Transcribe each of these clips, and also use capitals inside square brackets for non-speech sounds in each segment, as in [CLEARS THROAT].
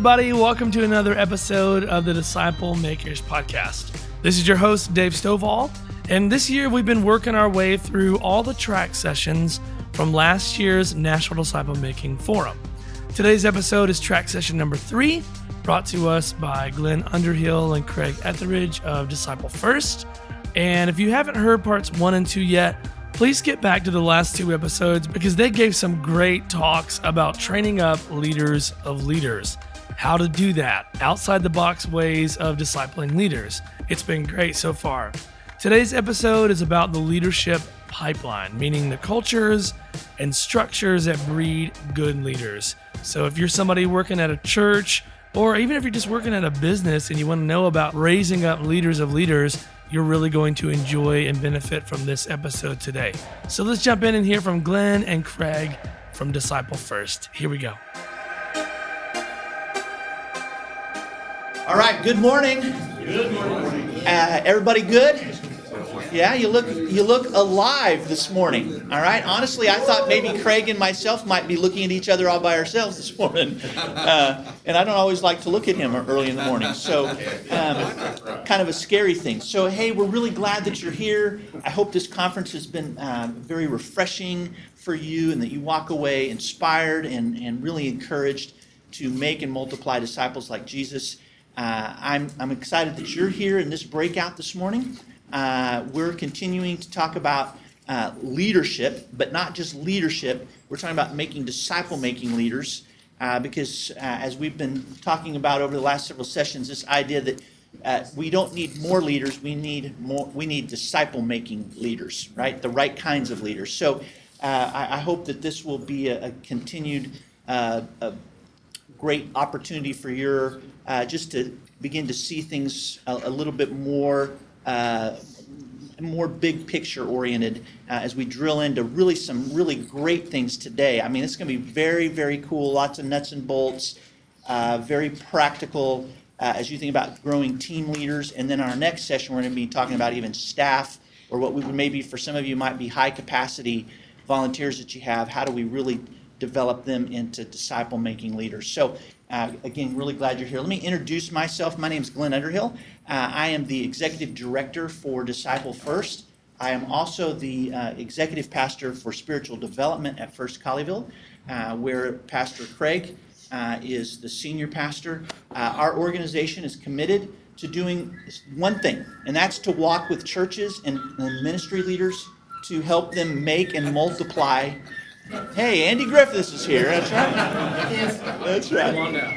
everybody. Welcome to another episode of the Disciple Makers Podcast. This is your host, Dave Stovall. And this year, we've been working our way through all the track sessions from last year's National Disciple Making Forum. Today's episode is track session number three, brought to us by Glenn Underhill and Craig Etheredge of Disciple First. And if you haven't heard parts one and two yet, please get back to the last two episodes because they gave some great talks about training up leaders of leaders, how to do that, outside the box ways of discipling leaders. It's been great so far. Today's episode is about the leadership pipeline, meaning the cultures and structures that breed good leaders. So if you're somebody working at a church, or even if you're just working at a business and you want to know about raising up leaders of leaders, you're really going to enjoy and benefit from this episode today. So let's jump in and hear from Glenn and Craig from Disciple First. Here we go. All right, good morning. Good morning. Uh, everybody good? Yeah, you look you look alive this morning. All right. Honestly, I thought maybe Craig and myself might be looking at each other all by ourselves this morning, uh, and I don't always like to look at him early in the morning. So, um, kind of a scary thing. So, hey, we're really glad that you're here. I hope this conference has been um, very refreshing for you, and that you walk away inspired and and really encouraged to make and multiply disciples like Jesus. Uh, I'm, I'm excited that you're here in this breakout this morning. Uh, we're continuing to talk about uh, leadership, but not just leadership. We're talking about making disciple making leaders uh, because, uh, as we've been talking about over the last several sessions, this idea that uh, we don't need more leaders, we need more. We need disciple making leaders, right? The right kinds of leaders. So, I, I, hope that this will be a, a continued, a great opportunity for your just to begin to see things a, a little bit more uh, more big picture oriented uh, as we drill into really some really great things today. I mean, it's going to be very, very cool, lots of nuts and bolts, uh, very practical uh, as you think about growing team leaders. And then our next session, we're going to be talking about even staff, or what we would maybe for some of you might be high capacity volunteers that you have. How do we really develop them into disciple making leaders? So, uh, again, really glad you're here. Let me introduce myself. My name is Glenn Underhill. Uh, I am the executive director for Disciple First. I am also the uh, executive pastor for spiritual development at First Colleyville, uh, where Pastor Craig uh, is the senior pastor. Uh, our organization is committed to doing one thing, and that's to walk with churches and, and ministry leaders to help them make and multiply Hey, Andy Griffiths is here. That's right. That's right. Come on now.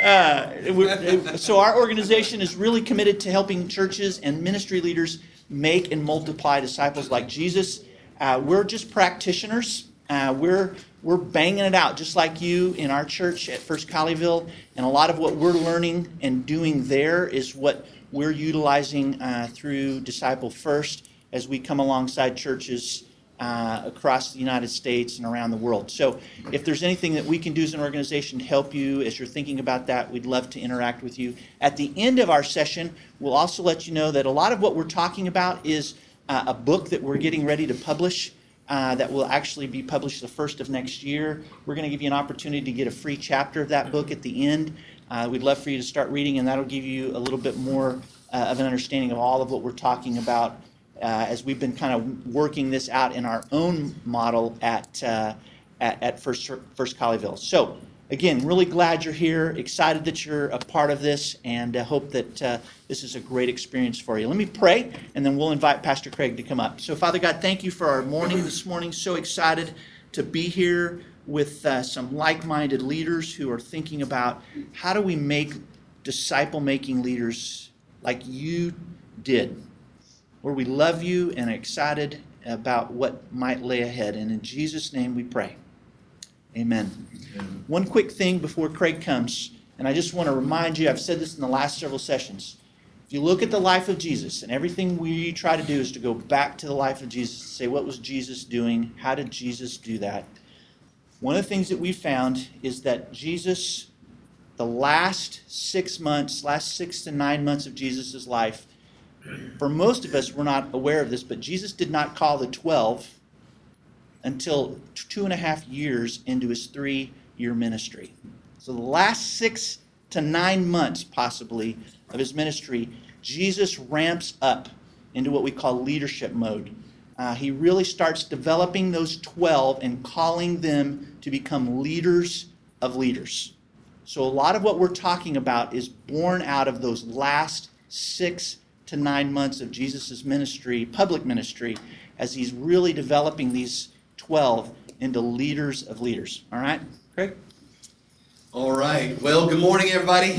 Uh, so our organization is really committed to helping churches and ministry leaders make and multiply disciples like Jesus. Uh, we're just practitioners. Uh, we're we're banging it out just like you in our church at First Colleyville, and a lot of what we're learning and doing there is what we're utilizing uh, through Disciple First as we come alongside churches uh, across the United States and around the world. So, if there's anything that we can do as an organization to help you as you're thinking about that, we'd love to interact with you. At the end of our session, we'll also let you know that a lot of what we're talking about is uh, a book that we're getting ready to publish. Uh, that will actually be published the first of next year. We're going to give you an opportunity to get a free chapter of that book at the end. Uh, we'd love for you to start reading, and that'll give you a little bit more uh, of an understanding of all of what we're talking about uh, as we've been kind of working this out in our own model at, uh, at, at, First, First Colleyville. So, again, really glad you're here, excited that you're a part of this, and uh, hope that uh, this is a great experience for you. Let me pray, and then we'll invite Pastor Craig to come up. So, Father God, thank you for our morning this morning. So excited to be here with uh, some like minded leaders who are thinking about how do we make disciple making leaders like you did Lord, we love you and are excited about what might lay ahead. And in Jesus' name we pray. Amen. Amen. One quick thing before Craig comes, and I just want to remind you, I've said this in the last several sessions. If you look at the life of Jesus, and everything we try to do is to go back to the life of Jesus, and say, what was Jesus doing? How did Jesus do that? One of the things that we found is that Jesus, the last six months, last six to nine months of Jesus' life, for most of us, we're not aware of this, but Jesus did not call the 12 until two and a half years into his three year ministry. So the last six to nine months, possibly, of his ministry, Jesus ramps up into what we call leadership mode. Uh, he really starts developing those 12 and calling them to become leaders of leaders. So, a lot of what we're talking about is born out of those last six to nine months of Jesus' ministry, public ministry, as he's really developing these 12 into leaders of leaders. All right, Craig? All right. Well, good morning, everybody. [LAUGHS]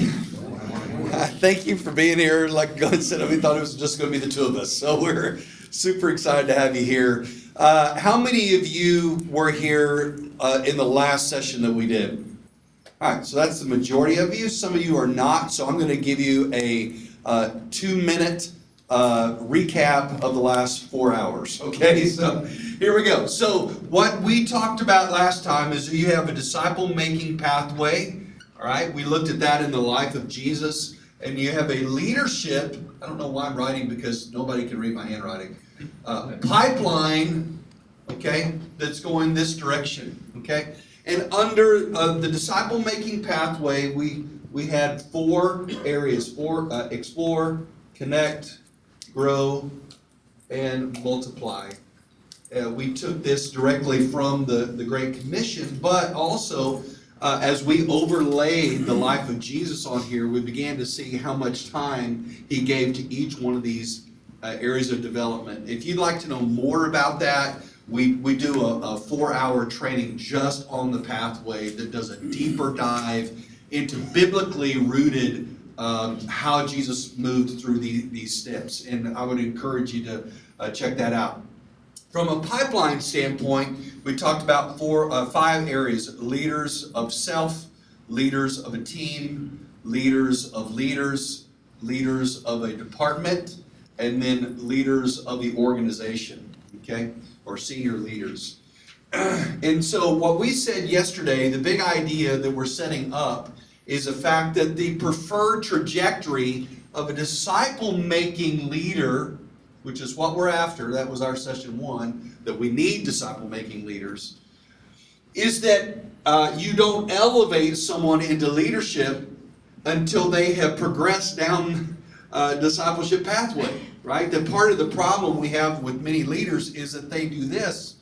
Thank you for being here. Like Glenn said, we thought it was just going to be the two of us. So we're super excited to have you here. Uh, how many of you were here uh, in the last session that we did? All right, so that's the majority of you. Some of you are not, so I'm going to give you a uh, two minute uh, recap of the last four hours. [LAUGHS] Okay, so here we go. So, what we talked about last time is you have a disciple making pathway. All right, we looked at that in the life of Jesus, and you have a leadership. I don't know why I'm writing because nobody can read my handwriting. Uh, pipeline, okay, that's going this direction. Okay, and under uh, the disciple making pathway, we we had four areas: uh, explore, connect, grow, and multiply. Uh, we took this directly from the, the Great Commission, but also uh, as we overlaid the life of Jesus on here, we began to see how much time he gave to each one of these uh, areas of development. If you'd like to know more about that, we, we do a, a four hour training just on the pathway that does a deeper dive into biblically rooted um, how Jesus moved through the, these steps. And I would encourage you to uh, check that out. From a pipeline standpoint, we talked about four, uh, five areas leaders of self, leaders of a team, leaders of leaders, leaders of a department, and then leaders of the organization, okay, or senior leaders. [CLEARS THROAT] and so, what we said yesterday, the big idea that we're setting up is the fact that the preferred trajectory of a disciple making leader, which is what we're after, that was our session one, that we need disciple making leaders, is that uh, you don't elevate someone into leadership until they have progressed down uh, discipleship pathway, right? That part of the problem we have with many leaders is that they do this.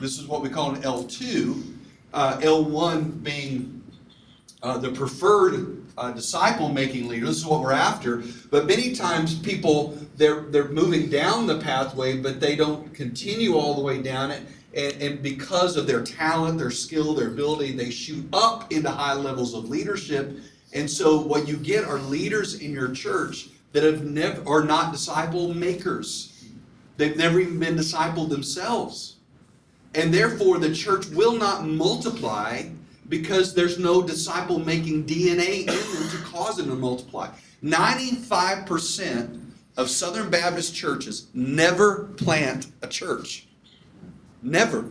This is what we call an L2, uh, L1 being uh, the preferred uh, disciple making leader. This is what we're after. But many times people they're they're moving down the pathway, but they don't continue all the way down it. And, and because of their talent, their skill, their ability, they shoot up into high levels of leadership. And so what you get are leaders in your church that have never are not disciple makers. They've never even been discipled themselves. And therefore the church will not multiply because there's no disciple making DNA in them to cause them to multiply. 95% of Southern Baptist churches never plant a church. Never.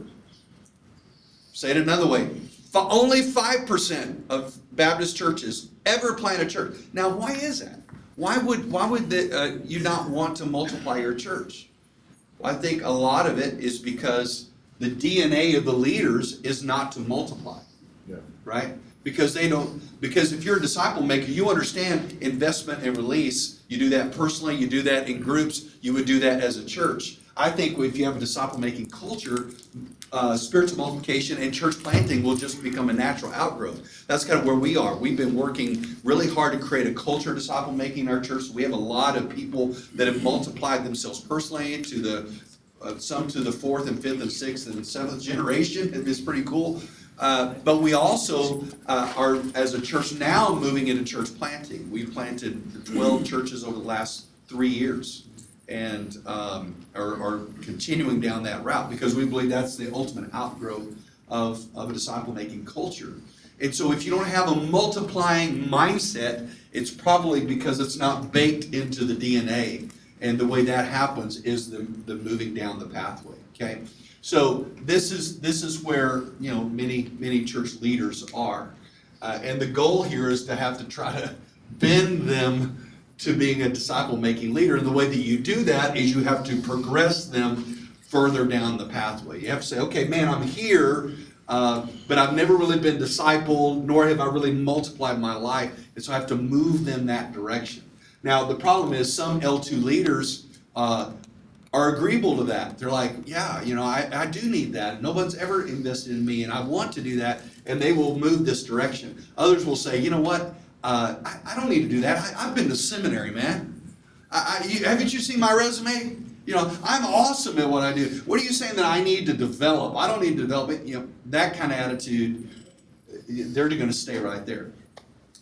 Say it another way. Only 5% of Baptist churches ever plant a church. Now, why is that? Why would, why would the, uh, you not want to multiply your church? Well, I think a lot of it is because the DNA of the leaders is not to multiply right? Because they don't, because if you're a disciple maker, you understand investment and release. You do that personally, you do that in groups, you would do that as a church. I think if you have a disciple making culture, uh, spiritual multiplication and church planting will just become a natural outgrowth. That's kind of where we are. We've been working really hard to create a culture of disciple making in our church. We have a lot of people that have multiplied themselves personally to the uh, some to the fourth and fifth and sixth and seventh generation. It's pretty cool. Uh, but we also uh, are, as a church now, moving into church planting. We've planted 12 churches over the last three years and um, are, are, continuing down that route because we believe that's the ultimate outgrowth of, of a disciple making culture. And so, if you don't have a multiplying mindset, it's probably because it's not baked into the DNA. And the way that happens is the, the moving down the pathway. Okay? So this is this is where you know many many church leaders are, uh, and the goal here is to have to try to bend them to being a disciple making leader. And the way that you do that is you have to progress them further down the pathway. You have to say, okay, man, I'm here, Uh, but I've never really been discipled, nor have I really multiplied my life, and so I have to move them that direction. Now, the problem is some L2 leaders uh, are agreeable to that. They're like, yeah, you know, I, I do need that. No one's ever invested in me, and I want to do that, and they will move this direction. Others will say, you know what, uh, I, I, don't need to do that. I, have been to seminary, man. I, you, haven't you seen my resume? You know, I'm awesome at what I do. What are you saying that I need to develop? I don't need to develop it. You know, that kind of attitude, they're going to stay right there.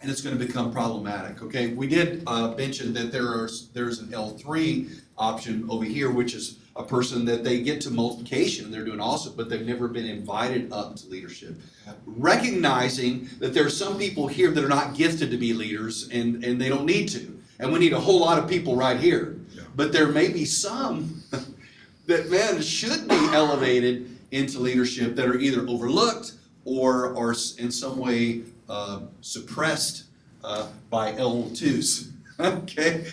And it's going to become problematic. Okay, we did uh, mention that there are there's an L3 option over here, which is a person that they get to multiplication and they're doing awesome, but they've never been invited up to leadership. Recognizing that there are some people here that are not gifted to be leaders and, and they don't need to. And we need a whole lot of people right here. But there may be some [LAUGHS] that, man, should be elevated into leadership that are either overlooked or are in some way uh, suppressed uh, by L2s. [LAUGHS] okay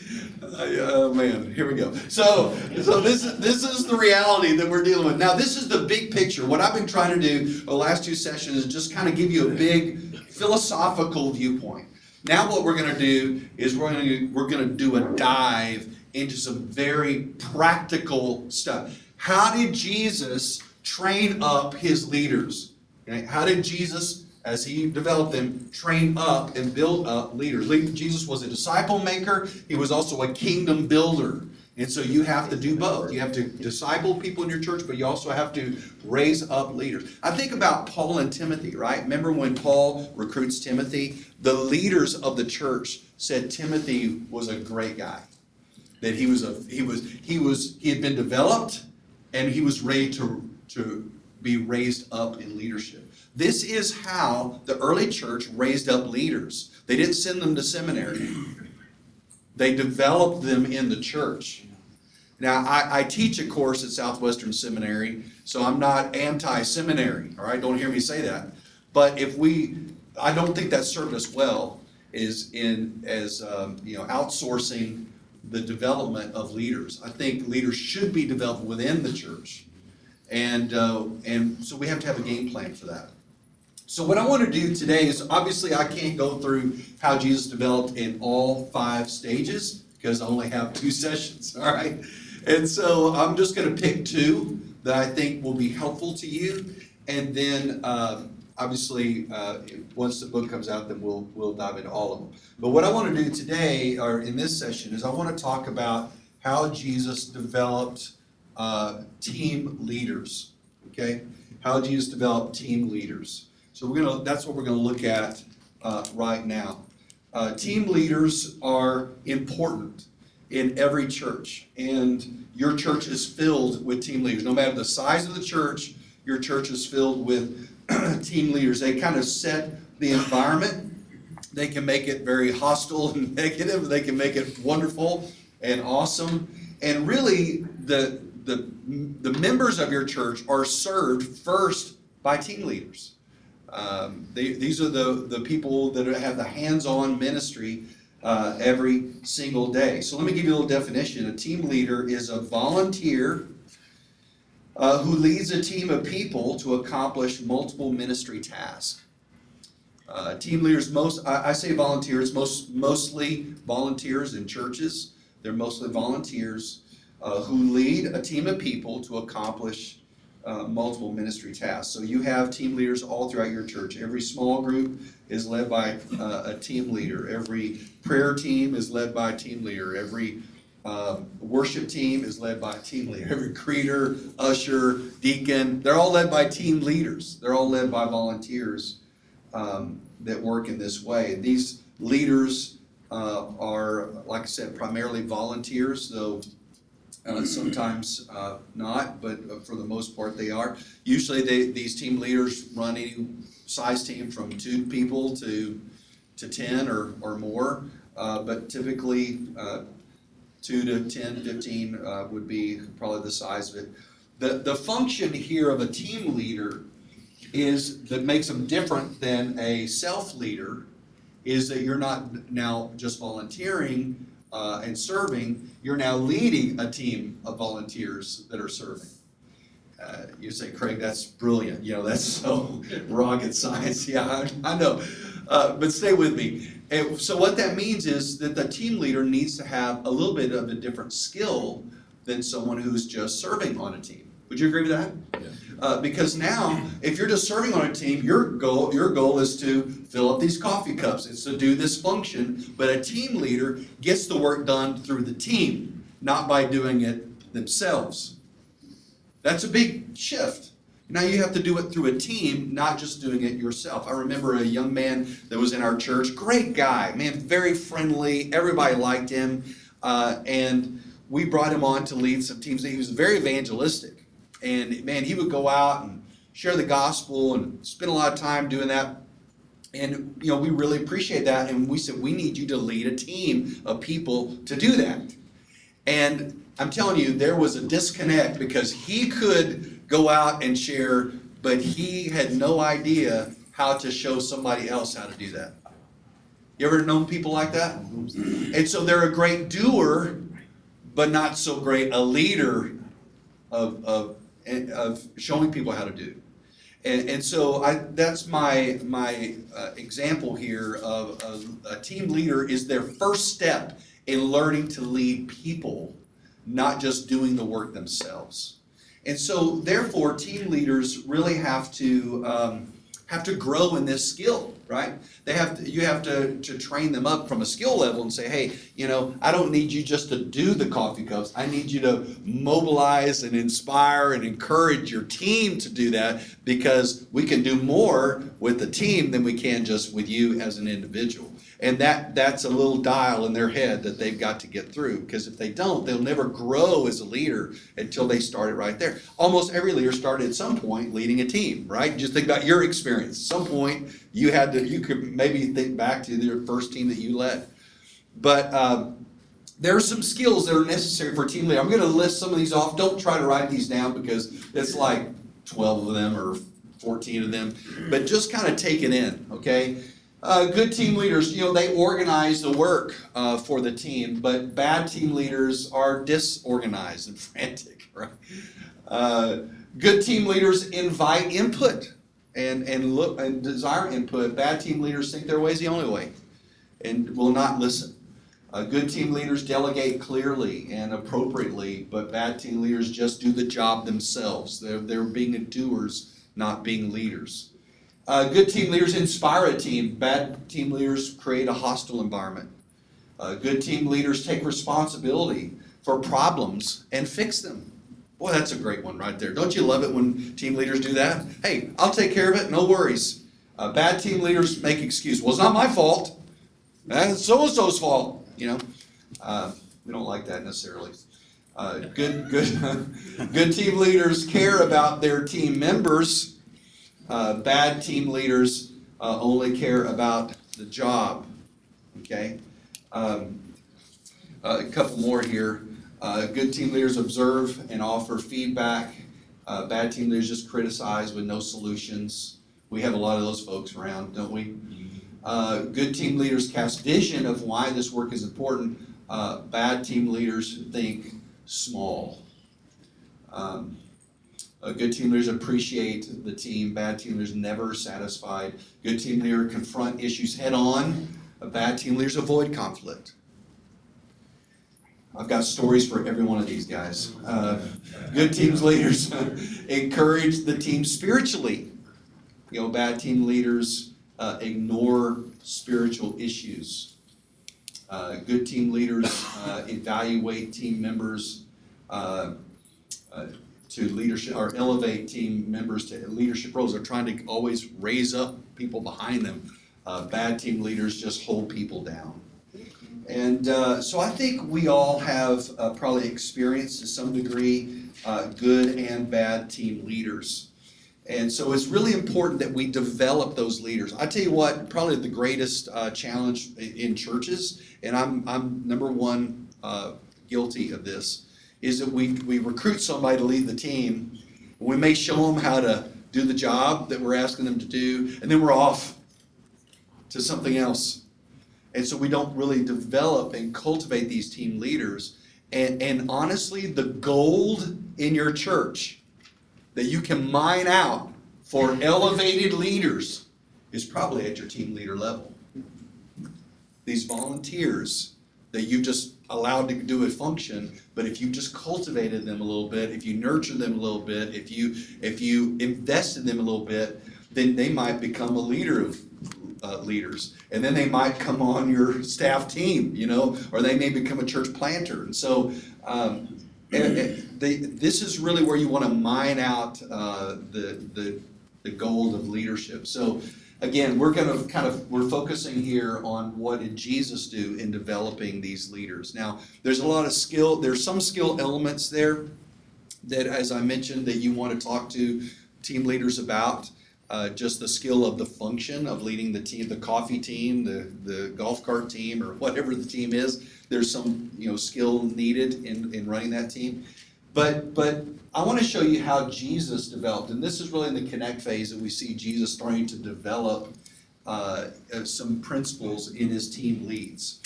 oh man here we go so so this is this is the reality that we're dealing with now this is the big picture what i've been trying to do the last two sessions is just kind of give you a big philosophical viewpoint now what we're going to do is we're going to we're going to do a dive into some very practical stuff. How did Jesus train up his leaders? Okay? How did Jesus, as he developed them, train up and build up leaders? Jesus was a disciple maker, he was also a kingdom builder. And so you have to do both. You have to disciple people in your church, but you also have to raise up leaders. I think about Paul and Timothy, right? Remember when Paul recruits Timothy? The leaders of the church said Timothy was a great guy that he was a he was he was he had been developed and he was ready to to be raised up in leadership. This is how the early church raised up leaders. They didn't send them to seminary. They developed them in the church. Now, I, I teach a course at Southwestern Seminary, so I'm not anti-seminary. All right, don't hear me say that. But if we, I don't think that served us well. Is in as um, you know outsourcing the development of leaders. I think leaders should be developed within the church. And, uh, and so we have to have a game plan for that. So, what I want to do today is obviously I can't go through how Jesus developed in all five stages because I only have two [LAUGHS] sessions, all right? And so I'm just going to pick two that I think will be helpful to you. And then um, obviously, uh, once the book comes out, then we'll we'll dive into all of them. But what I want to do today, or in this session, is I want to talk about how Jesus developed uh, team leaders. Okay, how Jesus developed team leaders. So we're gonna. That's what we're gonna look at uh, right now. Uh, team leaders are important in every church, and your church is filled with team leaders. No matter the size of the church, your church is filled with [CLEARS THROAT] team leaders. They kind of set the environment. They can make it very hostile and [LAUGHS] negative. They can make it wonderful and awesome. And really, the the the members of your church are served first by team leaders. Um, they, these are the the people that have the hands-on ministry uh, every single day. So let me give you a little definition. A team leader is a volunteer uh, who leads a team of people to accomplish multiple ministry tasks. Uh, team leaders, most I, I, say volunteers, most mostly volunteers in churches. They're mostly volunteers uh, who lead a team of people to accomplish uh, multiple ministry tasks. So you have team leaders all throughout your church. Every small group is led by uh, a team leader. Every prayer team is led by a team leader. Every um, worship team is led by a team leader. Every greeter, usher, deacon, they're all led by team leaders. They're all led by volunteers um, that work in this way. These leaders uh, are, like I said, primarily volunteers, though uh, sometimes uh, not, but uh, for the most part they are. Usually they, these team leaders run any size team from two people to, to 10 or, or more. Uh, but typically, uh, two to 10, 15 uh, would be probably the size of it. The, the function here of a team leader is that makes them different than a self leader is that you're not now just volunteering uh, and serving, you're now leading a team of volunteers that are serving. Uh, you say, Craig, that's brilliant. You know, that's [LAUGHS] so rocket science. Yeah, I, I know. Uh, but stay with me. And so, what that means is that the team leader needs to have a little bit of a different skill than someone who's just serving on a team. Would you agree with that? Yeah. Uh, because now, if you're just serving on a team, your goal your goal is to fill up these coffee cups. It's to do this function. But a team leader gets the work done through the team, not by doing it themselves. That's a big shift. Now you have to do it through a team, not just doing it yourself. I remember a young man that was in our church, great guy, man, very friendly. Everybody liked him, uh, and we brought him on to lead some teams. He was very evangelistic, and man, he would go out and share the gospel and spend a lot of time doing that. And you know, we really appreciate that. And we said we need you to lead a team of people to do that. And I'm telling you, there was a disconnect because he could go out and share, but he had no idea how to show somebody else how to do that. You ever known people like that? And so they're a great doer, but not so great a leader of, of, of showing people how to do. And, and so I, that's my, my uh, example here of, a team leader is their first step in learning to lead people not just doing the work themselves. And so, therefore, team leaders really have to um, have to grow in this skill, right? They have to, you have to, to train them up from a skill level and say, hey, you know, I don't need you just to do the coffee cups. I need you to mobilize and inspire and encourage your team to do that because we can do more with the team than we can just with you as an individual. And that, that's a little dial in their head that they've got to get through because if they don't, they'll never grow as a leader until they start it right there. Almost every leader started at some point leading a team, right? Just think about your experience. At some point, you had to, you could maybe think back to your first team that you led. But um, there are some skills that are necessary for team leader. I'm going to list some of these off. Don't try to write these down because it's like 12 of them or 14 of them, but just kind of take it in, okay? Uh, good team leaders, you know, they organize the work uh, for the team, but bad team leaders are disorganized and [LAUGHS] frantic, right? Uh, good team leaders invite input and, and look and desire input. Bad team leaders think their way is the only way and will not listen. Uh, good team leaders delegate clearly and appropriately, but bad team leaders just do the job themselves. They're, they're being doers, not being leaders. Uh, good team leaders inspire a team. Bad team leaders create a hostile environment. Uh, good team leaders take responsibility for problems and fix them. Boy, that's a great one right there. Don't you love it when team leaders do that? Hey, I'll take care of it, no worries. Uh, bad team leaders make excuse. Well, it's not my fault. That's so and so's fault. You know, uh, we don't like that necessarily. Uh, good, good, [LAUGHS] good team leaders care about their team members uh, bad team leaders uh, only care about the job. Okay? Um, uh, a couple more here. Uh, good team leaders observe and offer feedback. Uh, bad team leaders just criticize with no solutions. We have a lot of those folks around, don't we? Uh, good team leaders cast vision of why this work is important. bad team leaders think small. Um, uh, good team leaders appreciate the team. Bad team leaders never satisfied. Good team leaders confront issues head on. A bad team leaders avoid conflict. I've got stories for every one of these guys. Uh, good teams leaders [LAUGHS] encourage the team spiritually. You know, bad team leaders uh, ignore spiritual issues. Uh, good team leaders uh, evaluate team members uh, uh, to leadership or elevate team members to leadership roles. They're trying to always raise up people behind them. Uh, bad team leaders just hold people down. And uh, so I think we all have uh, probably experienced to some degree uh, good and bad team leaders. And so it's really important that we develop those leaders. I tell you what, probably the greatest uh, challenge in churches, and I'm, I'm number one uh, guilty of this, is that we, we recruit somebody to lead the team. We may show them how to do the job that we're asking them to do, and then we're off to something else. And so we don't really develop and cultivate these team leaders. And, and honestly, the gold in your church that you can mine out for elevated leaders is probably at your team leader level. These volunteers that you just allowed to do a function, but if you just cultivated them a little bit, if you nurtured them a little bit, if you if you invested in them a little bit, then they might become a leader of uh, leaders, and then they might come on your staff team, you know, or they may become a church planter. And so, um, and, and they, this is really where you want to mine out uh, the the the gold of leadership. So again, we're going to kind of we're focusing here on what did Jesus do in developing these leaders. Now, there's a lot of skill. There's some skill elements there that, as I mentioned, that you want to talk to team leaders about. Uh, just the skill of the function of leading the team, the coffee team, the the golf cart team, or whatever the team is. There's some you know skill needed in in running that team. But but I want to show you how Jesus developed, and this is really in the connect phase that we see Jesus starting to develop uh, uh some principles in his team leads.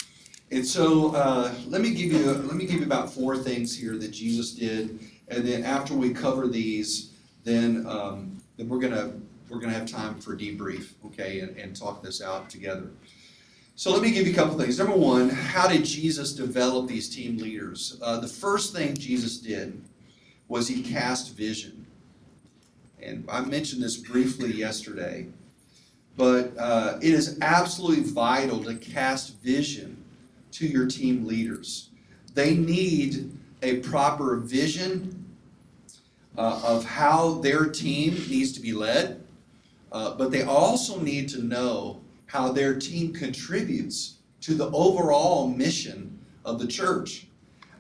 And so uh, let me give you let me give you about four things here that Jesus did, and then after we cover these, then um, then we're gonna we're gonna have time for debrief, okay, and, and talk this out together. So let me give you a couple things. Number one, how did Jesus develop these team leaders? Uh, the first thing Jesus did was he cast vision. And I mentioned this briefly yesterday, but uh, it is absolutely vital to cast vision to your team leaders. They need a proper vision uh, of how their team needs to be led, uh, but they also need to know how their team contributes to the overall mission of the church.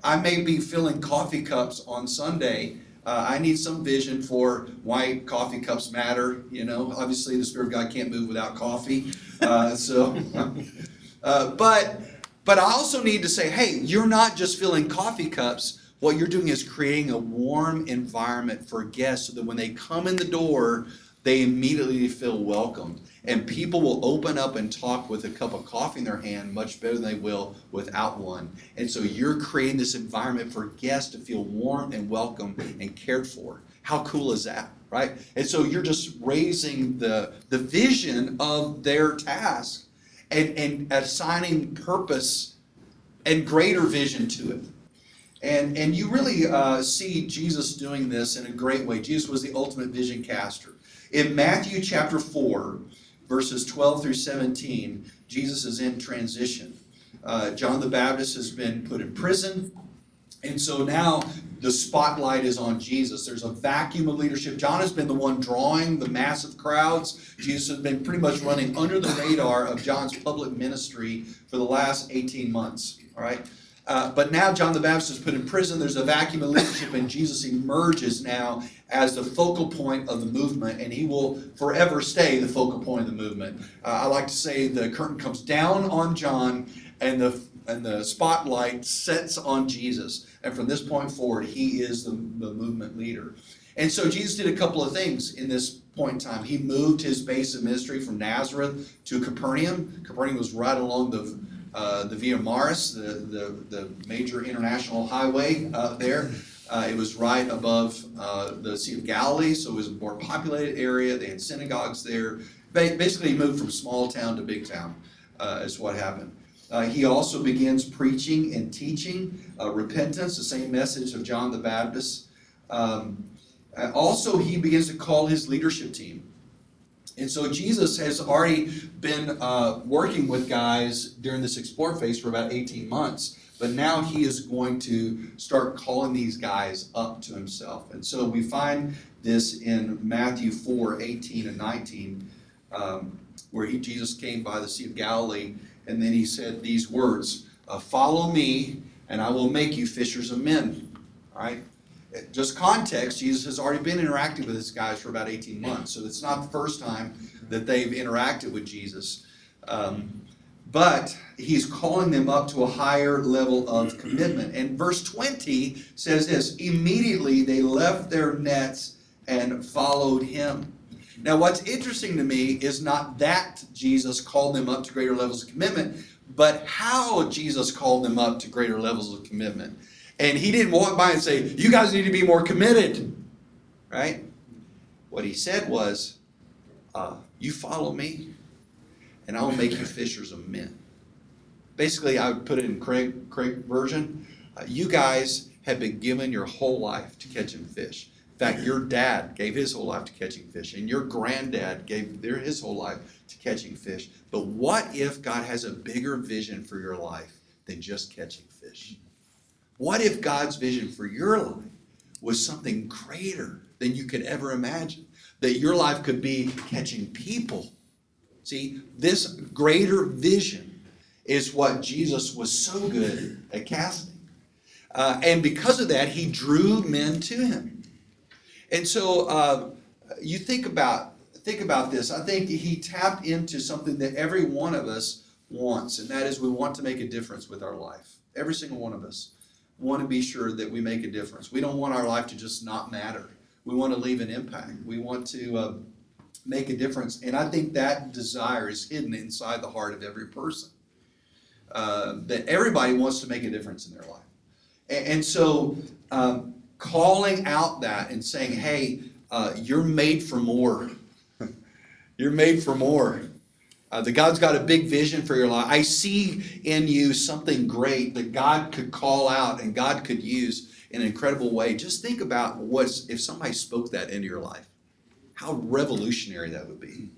I may be filling coffee cups on Sunday. Uh, I need some vision for why coffee cups matter. You know, obviously the Spirit of God can't move without coffee. Uh, so, [LAUGHS] uh, but but I also need to say, hey, you're not just filling coffee cups. What you're doing is creating a warm environment for guests so that when they come in the door, they immediately feel welcomed. And people will open up and talk with a cup of coffee in their hand much better than they will without one. And so you're creating this environment for guests to feel warm and welcome and cared for. How cool is that? Right? And so you're just raising the, the vision of their task and, and assigning purpose and greater vision to it. And, and you really uh, see Jesus doing this in a great way. Jesus was the ultimate vision caster. In Matthew chapter 4, verses 12 through 17, Jesus is in transition. Uh, John the Baptist has been put in prison. And so now the spotlight is on Jesus. There's a vacuum of leadership. John has been the one drawing the massive crowds. Jesus has been pretty much running under the radar of John's public ministry for the last 18 months. All right? Uh, but now John the Baptist is put in prison. There's a vacuum of leadership, and Jesus emerges now as the focal point of the movement, and he will forever stay the focal point of the movement. Uh, I like to say the curtain comes down on John, and the and the spotlight sets on Jesus. And from this point forward, he is the, the movement leader. And so Jesus did a couple of things in this point in time. He moved his base of ministry from Nazareth to Capernaum. Capernaum was right along the uh, the Via Maris, the, the, the major international highway uh, there. Uh, it was right above uh, the Sea of Galilee, so it was a more populated area. They had synagogues there. Basically, he moved from small town to big town, uh, is what happened. he also begins preaching and teaching repentance, the same message of John the Baptist. Um, also, he begins to call his leadership team. And so Jesus has already been uh, working with guys during this explore phase for about 18 months, but now he is going to start calling these guys up to himself. And so we find this in Matthew 4 18 and 19, um, where he, Jesus came by the Sea of Galilee, and then he said these words uh, Follow me, and I will make you fishers of men. All right? Just context, Jesus has already been interacting with these guys for about 18 months. So it's not the first time that they've interacted with Jesus. Um, but he's calling them up to a higher level of commitment. And verse 20 says this immediately they left their nets and followed him. Now, what's interesting to me is not that Jesus called them up to greater levels of commitment, but how Jesus called them up to greater levels of commitment. And he didn't walk by and say, You guys need to be more committed. Right? What he said was, uh, You follow me, and I'll make you fishers of men. Basically, I would put it in Craig, Craig version. Uh, you guys have been given your whole life to catching fish. In fact, your dad gave his whole life to catching fish, and your granddad gave their his whole life to catching fish. But what if God has a bigger vision for your life than just catching fish? What if God's vision for your life was something greater than you could ever imagine? That your life could be catching people. See, this greater vision is what Jesus was so good at casting. Uh, and because of that, he drew men to him. And so uh, you think about think about this. I think he tapped into something that every one of us wants, and that is we want to make a difference with our life. Every single one of us want to be sure that we make a difference. We don't want our life to just not matter. We want to leave an impact. We want to uh, make a difference, and I think that desire is hidden inside the heart of every person. Uh, that everybody wants to make a difference in their life, and, and so um, calling out that and saying, "Hey, uh, you're made for more." [LAUGHS] You're made for more. Uh, that God's got a big vision for your life. I see in you something great that God could call out and God could use in an incredible way. Just think about what's if somebody spoke that into your life. How revolutionary that would be.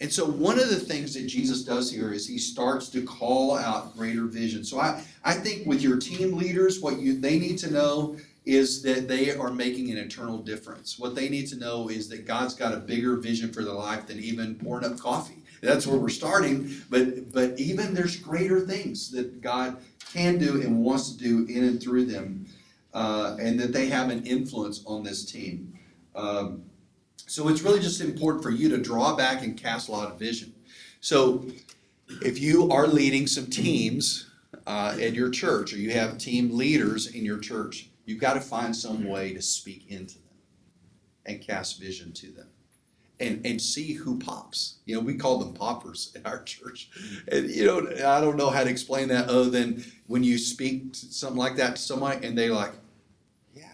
And so one of the things that Jesus does here is he starts to call out greater vision. So I, I think with your team leaders, what you they need to know is that they are making an eternal difference. What they need to know is that God's got a bigger vision for their life than even pouring up coffee. That's where we're starting, but but even there's greater things that God can do and wants to do in and through them, uh, and that they have an influence on this team. Um, so it's really just important for you to draw back and cast a lot of vision. So if you are leading some teams uh, at your church, or you have team leaders in your church, You've got to find some way to speak into them and cast vision to them and, and see who pops. You know, we call them poppers [LAUGHS] in our church. And, you know, I don't know how to explain that other than when you speak something like that to somebody and they're like, yeah,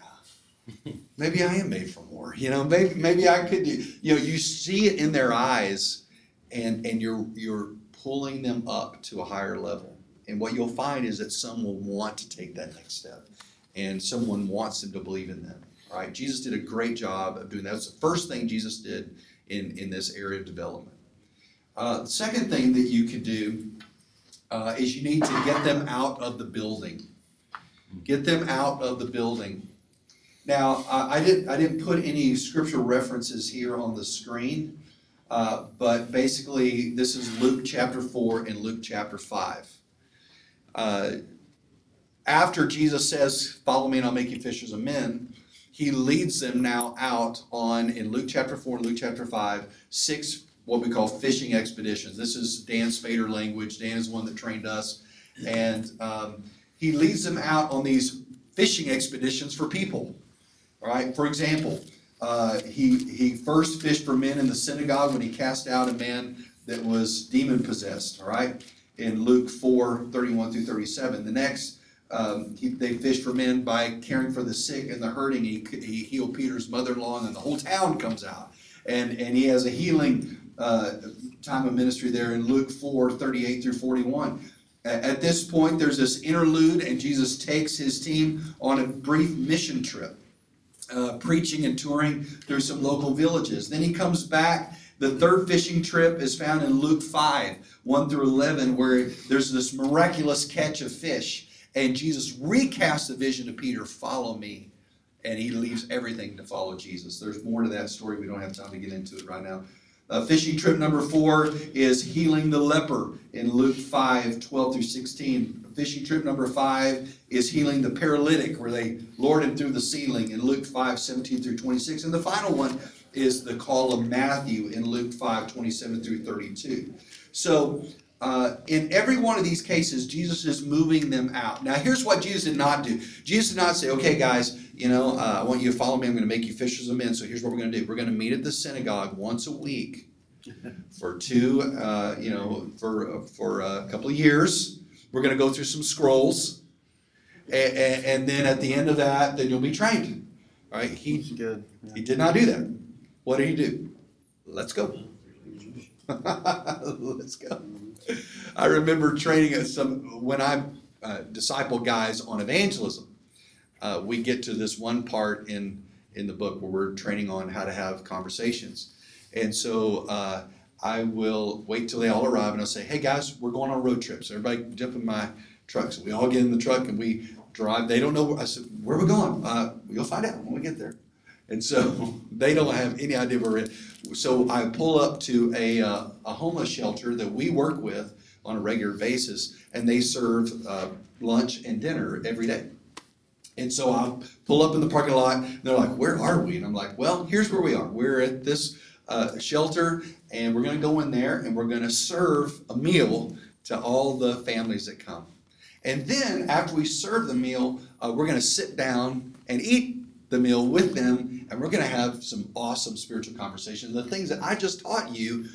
[LAUGHS] maybe I am made for more. You know, maybe, maybe I could do, you know, you see it in their eyes and, and you're, you're pulling them up to a higher level. And what you'll find is that some will want to take that next step and someone wants them to believe in them. Right? Jesus did a great job of doing that. That's the first thing Jesus did in, in this area of development. Uh, the second thing that you could do uh, is you need to get them out of the building. Get them out of the building. Now, I, I didn't I didn't put any scripture references here on the screen, uh, but basically this is Luke chapter four and Luke chapter five. After Jesus says, Follow me and I'll make you fishers of men, he leads them now out on, in Luke chapter 4 and Luke chapter 5, six what we call fishing expeditions. This is Dan Spader language. Dan is one that trained us. And um, he leads them out on these fishing expeditions for people. All right, for example, uh, he, he first fished for men in the synagogue when he cast out a man that was demon possessed, all right, in Luke 4 31 through 37. The next, um, he, they fished for men by caring for the sick and the hurting. He, he healed Peter's mother-in-law, and the whole town comes out. And, and he has a healing uh, time of ministry there in Luke 4, 38 through 41. At this point, there's this interlude, and Jesus takes his team on a brief mission trip, uh, preaching and touring through some local villages. Then he comes back. The third fishing trip is found in Luke 5, 1 through 11, where there's this miraculous catch of fish. And Jesus recasts the vision to Peter follow me. And he leaves everything to follow Jesus. There's more to that story. We don't have time to get into it right now. Uh, fishing trip number four is healing the leper in Luke 5 12 through 16. Fishing trip number five is healing the paralytic, where they lowered him through the ceiling in Luke 5 17 through 26. And the final one is the call of Matthew in Luke 5 27 through 32. So uh, in every one of these cases, Jesus is moving them out. Now, here's what Jesus did not do. Jesus did not say, okay, guys, you know, uh, I want you to follow me. I'm going to make you fishers of men. So here's what we're going to do. We're going to meet at the synagogue once a week [LAUGHS] for two, uh, you know, for, for a couple of years. We're going to go through some scrolls. And, and, and, then at the end of that, then you'll be trained. Right? He, he did not do that. what did he do? Let's go. [LAUGHS] Let's go. I remember training some when I uh, disciple guys on evangelism. Uh, we get to this one part in in the book where we're training on how to have conversations, and so uh, I will wait till they all arrive and I'll say, "Hey guys, we're going on road trip. So everybody jump in my truck." So we all get in the truck and we drive. They don't know. I said, "Where are we going?" Uh, we'll find out when we get there. And so [LAUGHS] they don't have any idea where we're at. So I pull up to a, uh, a homeless shelter that we work with on a regular basis, and they serve uh, lunch and dinner every day. And so I pull up in the parking lot, and they're like, Where are we? And I'm like, Well, here's where we are. We're at this uh, shelter, and we're going to go in there and we're going to serve a meal to all the families that come. And then after we serve the meal, uh, we're going to sit down and eat the meal with them, and we're going to have some awesome spiritual conversations. The things that I just taught you,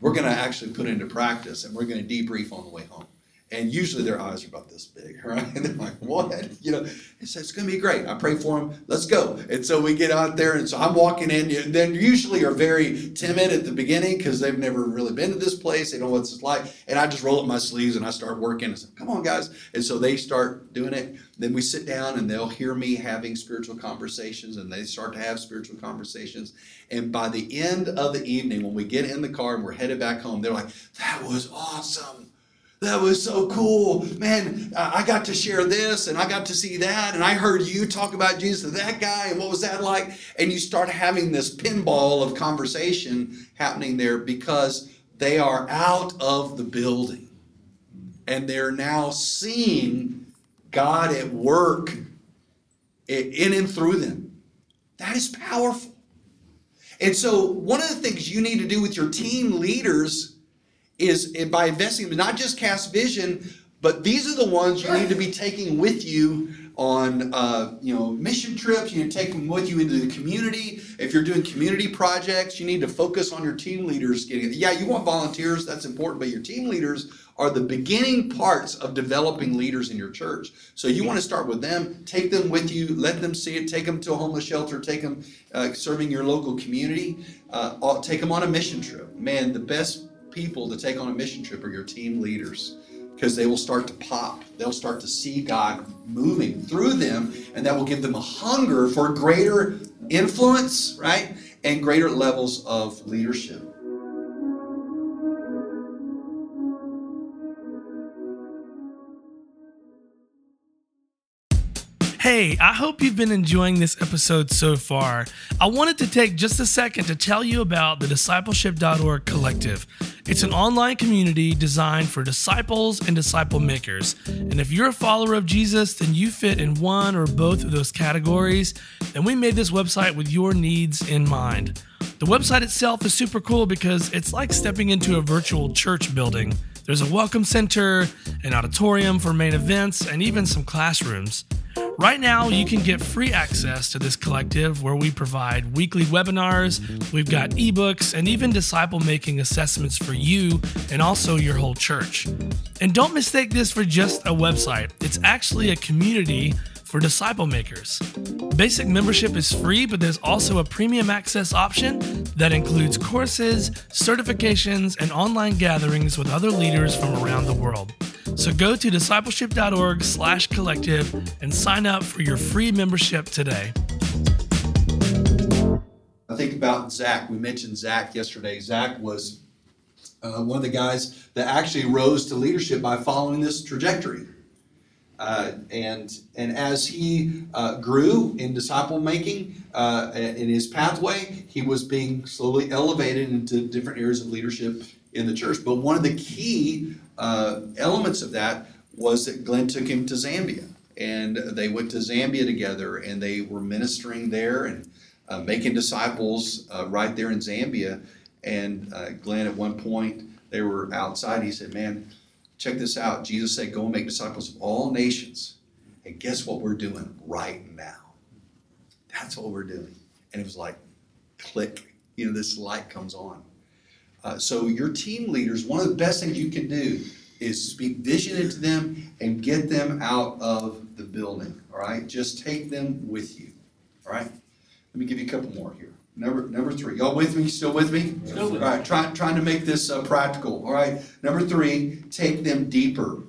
we're going to actually put into practice, and we're going to debrief on the way home. And usually their eyes are about this big, [LAUGHS] right? And they're like, what? You know, it's, it's going to be great. I pray for them. Let's go. And so we get out there. And so I'm walking in. And then usually are very timid at the beginning because they've never really been to this place. They don't know what it's like. And I just roll up my sleeves and I start working. And say, come on, guys. And so they start doing it. Then we sit down and they'll hear me having spiritual conversations and they start to have spiritual conversations. And by the end of the evening, when we get in the car and we're headed back home, they're like, that was awesome that was so cool. Man, I got to share this and I got to see that. And I heard you talk about Jesus to that guy. And what was that like? And you start having this pinball of conversation happening there because they are out of the building and they're now seeing God at work in and through them. That is powerful. And so, one of the things you need to do with your team leaders is by investing not just cast vision, but these are the ones you need to be taking with you on uh, you know mission trips. You need to take them with you into the community. If you're doing community projects, you need to focus on your team leaders getting it. Yeah, you want volunteers, that's important, but your team leaders are the beginning parts of developing leaders in your church. So you want to start with them, take them with you, let them see it, take them to a homeless shelter, take them uh, serving your local community, uh, take them on a mission trip. Man, the best people to take on a mission trip are your team leaders because they will start to pop. They'll start to see God moving through them, and that will give them a hunger for greater influence, right? And greater levels of leadership. Hey, I hope you've been enjoying this episode so far. I wanted to take just a second to tell you about the discipleship.org collective. It's an online community designed for disciples and disciple makers. And if you're a follower of Jesus, then you fit in one or both of those categories. And we made this website with your needs in mind. The website itself is super cool because it's like stepping into a virtual church building. There's a welcome center, an auditorium for main events, and even some classrooms. Right now, you can get free access to this collective where we provide weekly webinars, we've got ebooks, and even disciple making assessments for you and also your whole church. And don't mistake this for just a website, it's actually a community for disciple makers. Basic membership is free, but there's also a premium access option that includes courses, certifications, and online gatherings with other leaders from around the world. So go to discipleship.org slash collective and sign up for your free membership today. I think about Zach. We mentioned Zach yesterday. Zach was uh, one of the guys that actually rose to leadership by following this trajectory. Uh, and and as he uh, grew in disciple making uh, in his pathway, he was being slowly elevated into different areas of leadership in the church. But one of the key uh, elements of that was that Glenn took him to Zambia, and they went to Zambia together, and they were ministering there and uh, making disciples uh, right there in Zambia. And Glenn, at one point, they were outside. He said, "Man." Check this out. Jesus said, Go and make disciples of all nations. And guess what we're doing right now? That's what we're doing. And it was like, click, you know, this light comes on. Uh, so, your team leaders, one of the best things you can do is speak vision into them and get them out of the building. All right? Just take them with you. All right? Let me give you a couple more here. Number, number three. Y'all with me? Still with me? Still with All right, trying, trying to make this uh, practical. All right. Number three, take them deeper.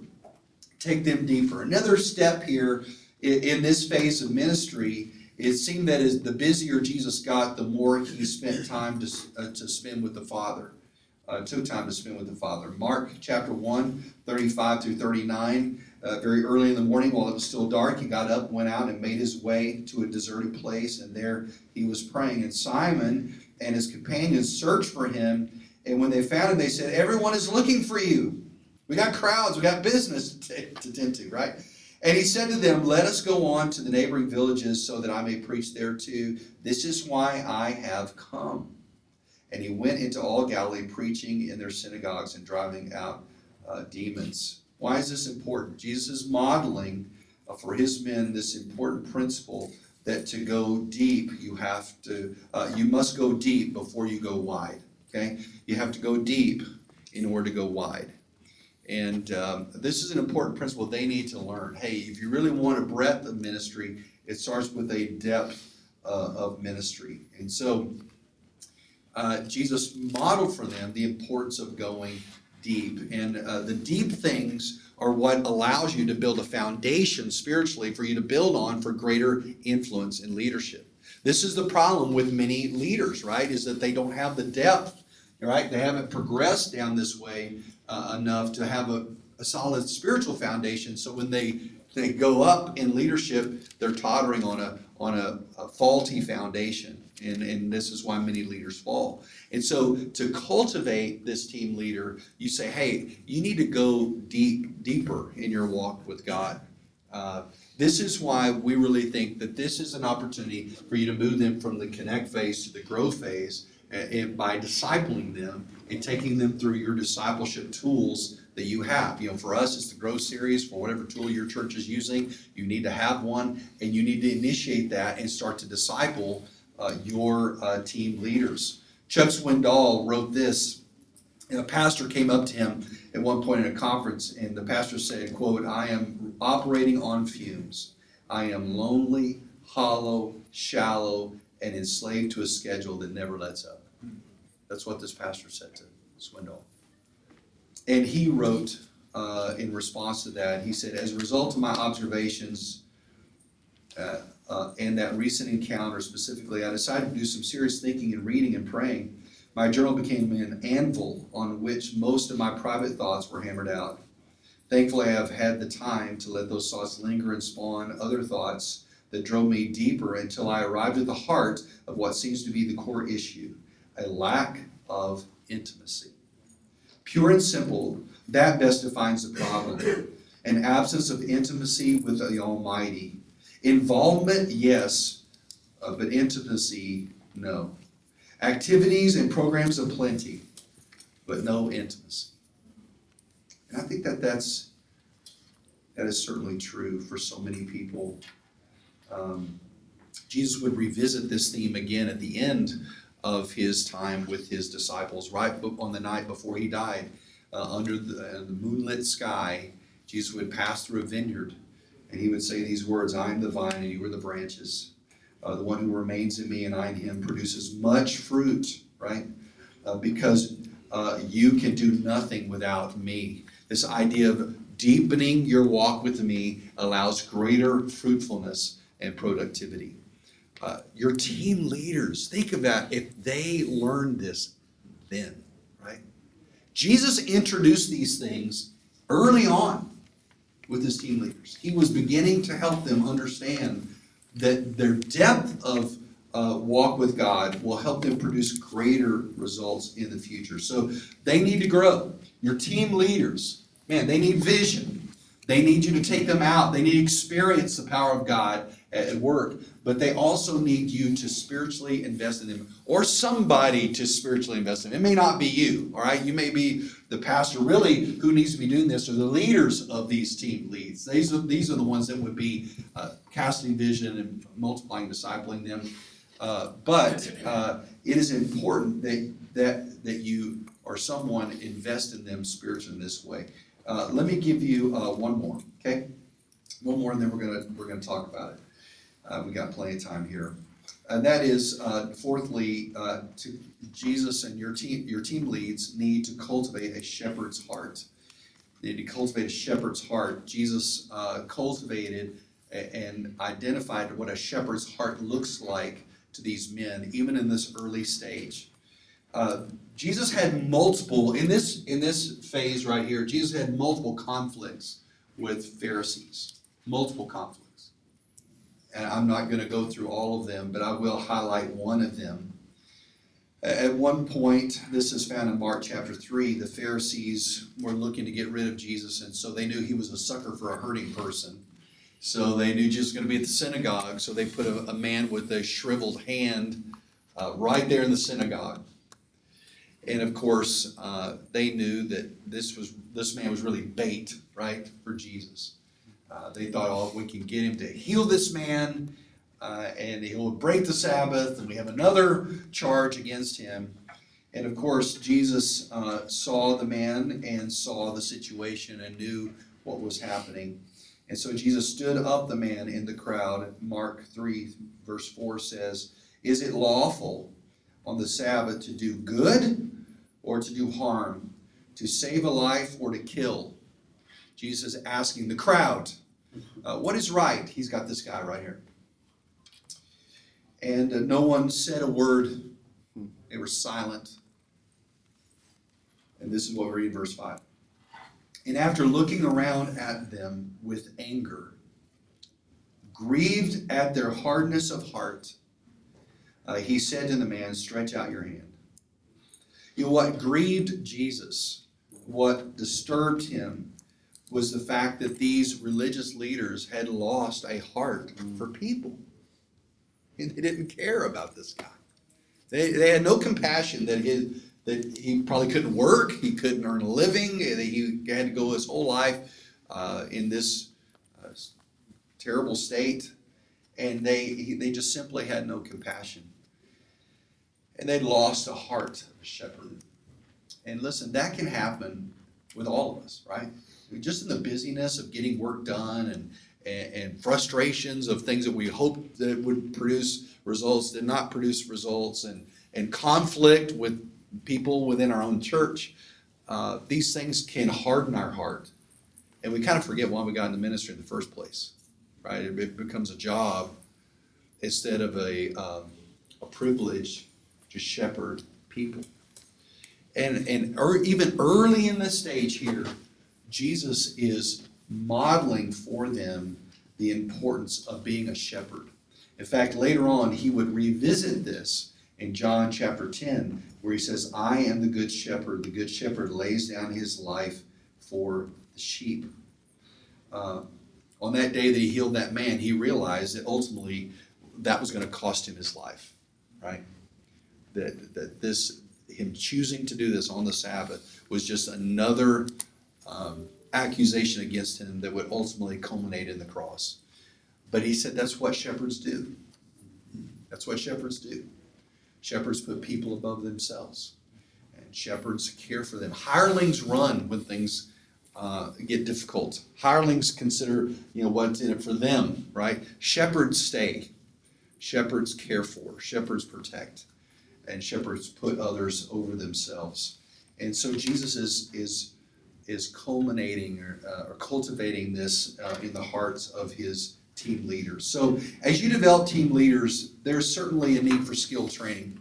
Take them deeper. Another step here in, in this phase of ministry, it seemed that as the busier Jesus got, the more he spent time to, uh, to spend with the Father. Uh, took time to spend with the Father. Mark chapter 1, 35 through 39. Uh, very early in the morning, while it was still dark, he got up, went out, and made his way to a deserted place, and there he was praying. And Simon and his companions searched for him, and when they found him, they said, Everyone is looking for you. We got crowds, we got business to, t- to tend to, right? And he said to them, Let us go on to the neighboring villages so that I may preach there too. This is why I have come. And he went into all Galilee, preaching in their synagogues and driving out uh, demons. Why is this important? Jesus is modeling for his men this important principle that to go deep, you have to, uh, you must go deep before you go wide. Okay? You have to go deep in order to go wide. And um, this is an important principle they need to learn. Hey, if you really want a breadth of ministry, it starts with a depth uh, of ministry. And so uh, Jesus modeled for them the importance of going deep. And uh, the deep things are what allows you to build a foundation spiritually for you to build on for greater influence and leadership. This is the problem with many leaders, right? Is that they don't have the depth, right? They haven't progressed down this way uh, enough to have a, a solid spiritual foundation. So when they they go up in leadership, they're tottering on a on a, a faulty foundation. And, and this is why many leaders fall. And so to cultivate this team leader, you say, hey, you need to go deep, deeper in your walk with God. Uh, this is why we really think that this is an opportunity for you to move them from the connect phase to the grow phase and by discipling them and taking them through your discipleship tools that you have. You know, for us, it's the Grow Series. For whatever tool your church is using, you need to have one, and you need to initiate that and start to disciple uh, your uh, team leaders. Chuck Swindoll wrote this. A pastor came up to him at one point in a conference, and the pastor said, "quote I am operating on fumes. I am lonely, hollow, shallow, and enslaved to a schedule that never lets up." That's what this pastor said to Swindoll. And he wrote uh, in response to that, he said, as a result of my observations uh, uh, and that recent encounter specifically, I decided to do some serious thinking and reading and praying. My journal became an anvil on which most of my private thoughts were hammered out. Thankfully, I have had the time to let those thoughts linger and spawn other thoughts that drove me deeper until I arrived at the heart of what seems to be the core issue a lack of intimacy. Pure and simple, that best defines the problem. An absence of intimacy with the Almighty. Involvement, yes, uh, but intimacy, no. Activities and programs of plenty, but no intimacy. And I think that that's that is certainly true for so many people. Um, Jesus would revisit this theme again at the end of his time with his disciples, right on the night before he died, uh, under the, uh, the, moonlit sky, Jesus would pass through a vineyard and he would say these words I am the vine and you are the branches. Uh, the one who remains in me and I in him produces much fruit, right? Uh, because uh, you can do nothing without me. This idea of deepening your walk with me allows greater fruitfulness and productivity. Uh, your team leaders, think of that if they learned this then, right? Jesus introduced these things early on with his team leaders. He was beginning to help them understand that their depth of uh, walk with God will help them produce greater results in the future. So they need to grow. Your team leaders, man, they need vision. They need you to take them out. They need to experience the power of God at work, but they also need you to spiritually invest in them or somebody to spiritually invest in them. It may not be you, all right? You may be the pastor. Really, who needs to be doing this or the leaders of these team leads. These are, these are the ones that would be uh, casting vision and multiplying, discipling them. Uh, but uh, it is important that, that, that you or someone invest in them spiritually in this way. Uh, let me give you uh, one more, okay? One more, and then we're gonna we're gonna talk about it. Uh, we got plenty of time here. And that is, uh, fourthly, uh, to Jesus and your team, your team leads need to cultivate a shepherd's heart. They need to cultivate a shepherd's heart. Jesus uh, cultivated and identified what a shepherd's heart looks like to these men, even in this early stage. Uh, Jesus had multiple in this in this phase right here. Jesus had multiple conflicts with Pharisees, multiple conflicts, and I'm not going to go through all of them, but I will highlight one of them. At one point, this is found in Mark chapter 3, the Pharisees were looking to get rid of Jesus, and so they knew he was a sucker for a hurting person. So they knew Jesus was going to be at the synagogue, so they put a, a man with a shriveled hand uh, right there in the synagogue. And of course, uh, they knew that this was this man was really bait, right, for Jesus. Uh, they thought, oh, we can get him to heal this man, uh, and he'll break the Sabbath, and we have another charge against him. And of course, Jesus uh, saw the man and saw the situation and knew what was happening. And so Jesus stood up the man in the crowd. Mark 3, verse 4 says, Is it lawful on the Sabbath to do good or to do harm, to save a life or to kill? Jesus asking the crowd, uh, What is right? He's got this guy right here. And uh, no one said a word, they were silent. And this is what we read in verse 5. And after looking around at them with anger, grieved at their hardness of heart, uh, he said to the man, Stretch out your hand. You know, what grieved Jesus, what disturbed him, was the fact that these religious leaders had lost a heart for people. And they didn't care about this guy. They, they had no compassion that his, that he probably couldn't work, he couldn't earn a living, that he had to go his whole life uh, in this uh, terrible state, and they they just simply had no compassion, and they lost a heart of a shepherd. And listen, that can happen with all of us, right? Just in the busyness of getting work done and and, and frustrations of things that we hoped that would produce results did not produce results, and and conflict with people within our own church, uh, these things can harden our heart. And we kind of forget why we got into ministry in the first place, right? It, it becomes a job instead of a, um, a privilege to shepherd people. And, and er, even early in this stage here, Jesus is modeling for them the importance of being a shepherd. In fact, later on, he would revisit this in John chapter 10, where he says, I am the good shepherd. The good shepherd lays down his life for the sheep. Uh, on that day that he healed that man, he realized that ultimately that was going to cost him his life, right? That, that this, him choosing to do this on the Sabbath was just another um, accusation against him that would ultimately culminate in the cross. But he said that's what shepherds do. That's what shepherds do. Shepherds put people above themselves, and shepherds care for them. Hirelings run when things uh, get difficult. Hirelings consider, you know, what's in it for them, right? Shepherds stay. Shepherds care for. Shepherds protect, and shepherds put others over themselves. And so Jesus is is is culminating or, uh, or cultivating this uh, in the hearts of his team leaders. So as you develop team leaders, there's certainly a need for skill training.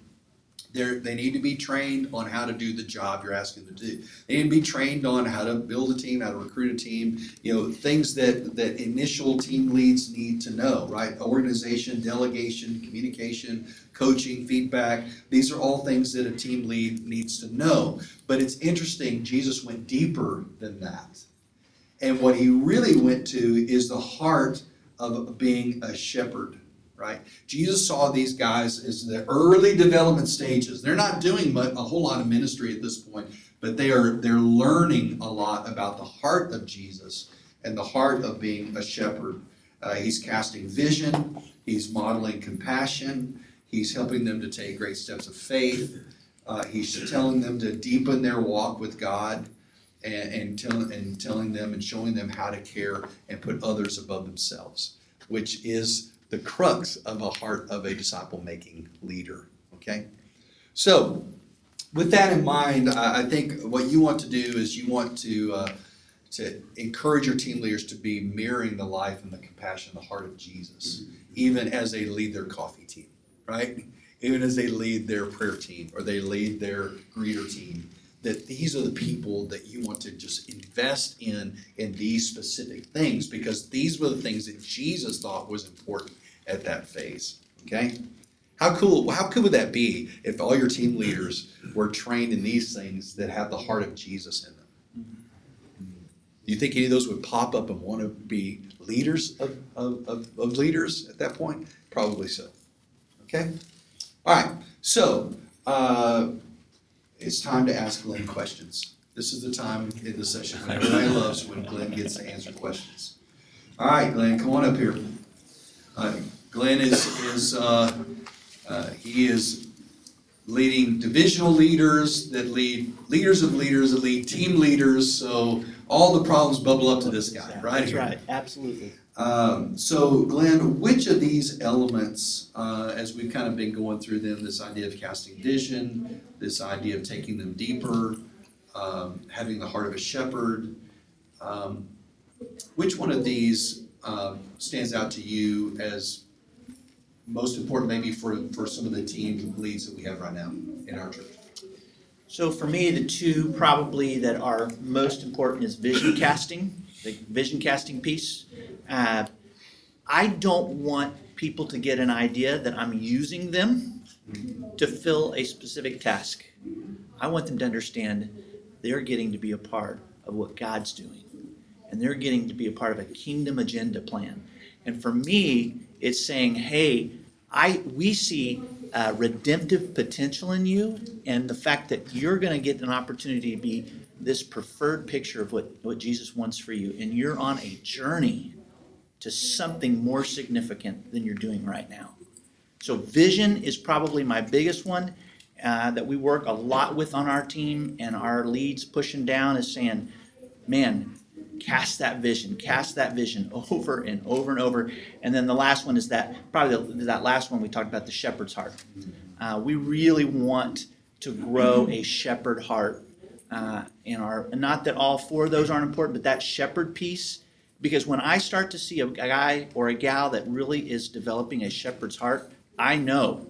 They're, they need to be trained on how to do the job you're asking them to do. They need to be trained on how to build a team, how to recruit a team, you know, things that, that initial team leads need to know, right? Organization, delegation, communication, coaching, feedback. These are all things that a team lead needs to know. But it's interesting, Jesus went deeper than that. And what he really went to is the heart of being a shepherd, right? Jesus saw these guys as the early development stages. They're not doing a whole lot of ministry at this point, but they are they're learning a lot about the heart of Jesus and the heart of being a shepherd. Uh, he's casting vision. He's modeling compassion. He's helping them to take great steps of faith. Uh, he's telling them to deepen their walk with God and, and, tell, and telling them and showing them how to care and put others above themselves, which is the crux of a heart of a disciple making leader. Okay? So, with that in mind, I, think what you want to do is you want to. Uh, to encourage your team leaders to be mirroring the life and the compassion the heart of Jesus, even as they lead their coffee team, right? Even as they lead their prayer team or they lead their greeter team, that these are the people that you want to just invest in in these specific things because these were the things that Jesus thought was important at that phase. Okay? How cool how cool would that be if all your team leaders were trained in these things that have the heart of Jesus in them? Do you think any of those would pop up and want to be leaders of, of, of, of leaders at that point? Probably so. Okay? All right. So, uh, it's time to ask Glenn questions. This is the time in the session when everybody loves when Glenn gets to answer questions. All right, Glenn, come on up here. Uh, Glenn is, is uh, uh, he is leading divisional leaders that lead leaders of leaders that lead team leaders. So all the problems bubble up to this guy, right That's here. right, absolutely. Um, so, Glenn, which of these elements, uh, as we've kind of been going through them, this idea of casting vision, this idea of taking them deeper, um, having the heart of a shepherd, um, which one of these uh, stands out to you as most important, maybe for, for some of the team leads that we have right now in our church? So for me, the two probably that are most important is vision casting, the vision casting piece. Uh, I don't want people to get an idea that I'm using them to fill a specific task. I want them to understand they're getting to be a part of what God's doing, and they're getting to be a part of a kingdom agenda plan. And for me, it's saying, hey, I we see uh, redemptive potential in you, and the fact that you're going to get an opportunity to be this preferred picture of what, what Jesus wants for you, and you're on a journey to something more significant than you're doing right now. So, vision is probably my biggest one uh, that we work a lot with on our team, and our leads pushing down is saying, man, cast that vision, cast that vision [LAUGHS] over and over and over. And then the last one is that probably the, that last one we talked about the shepherd's heart. Uh, we really want to grow a shepherd heart uh, in our. Not that all four of those aren't important, but that shepherd piece. Because when I start to see a guy or a gal that really is developing a shepherd's heart, I know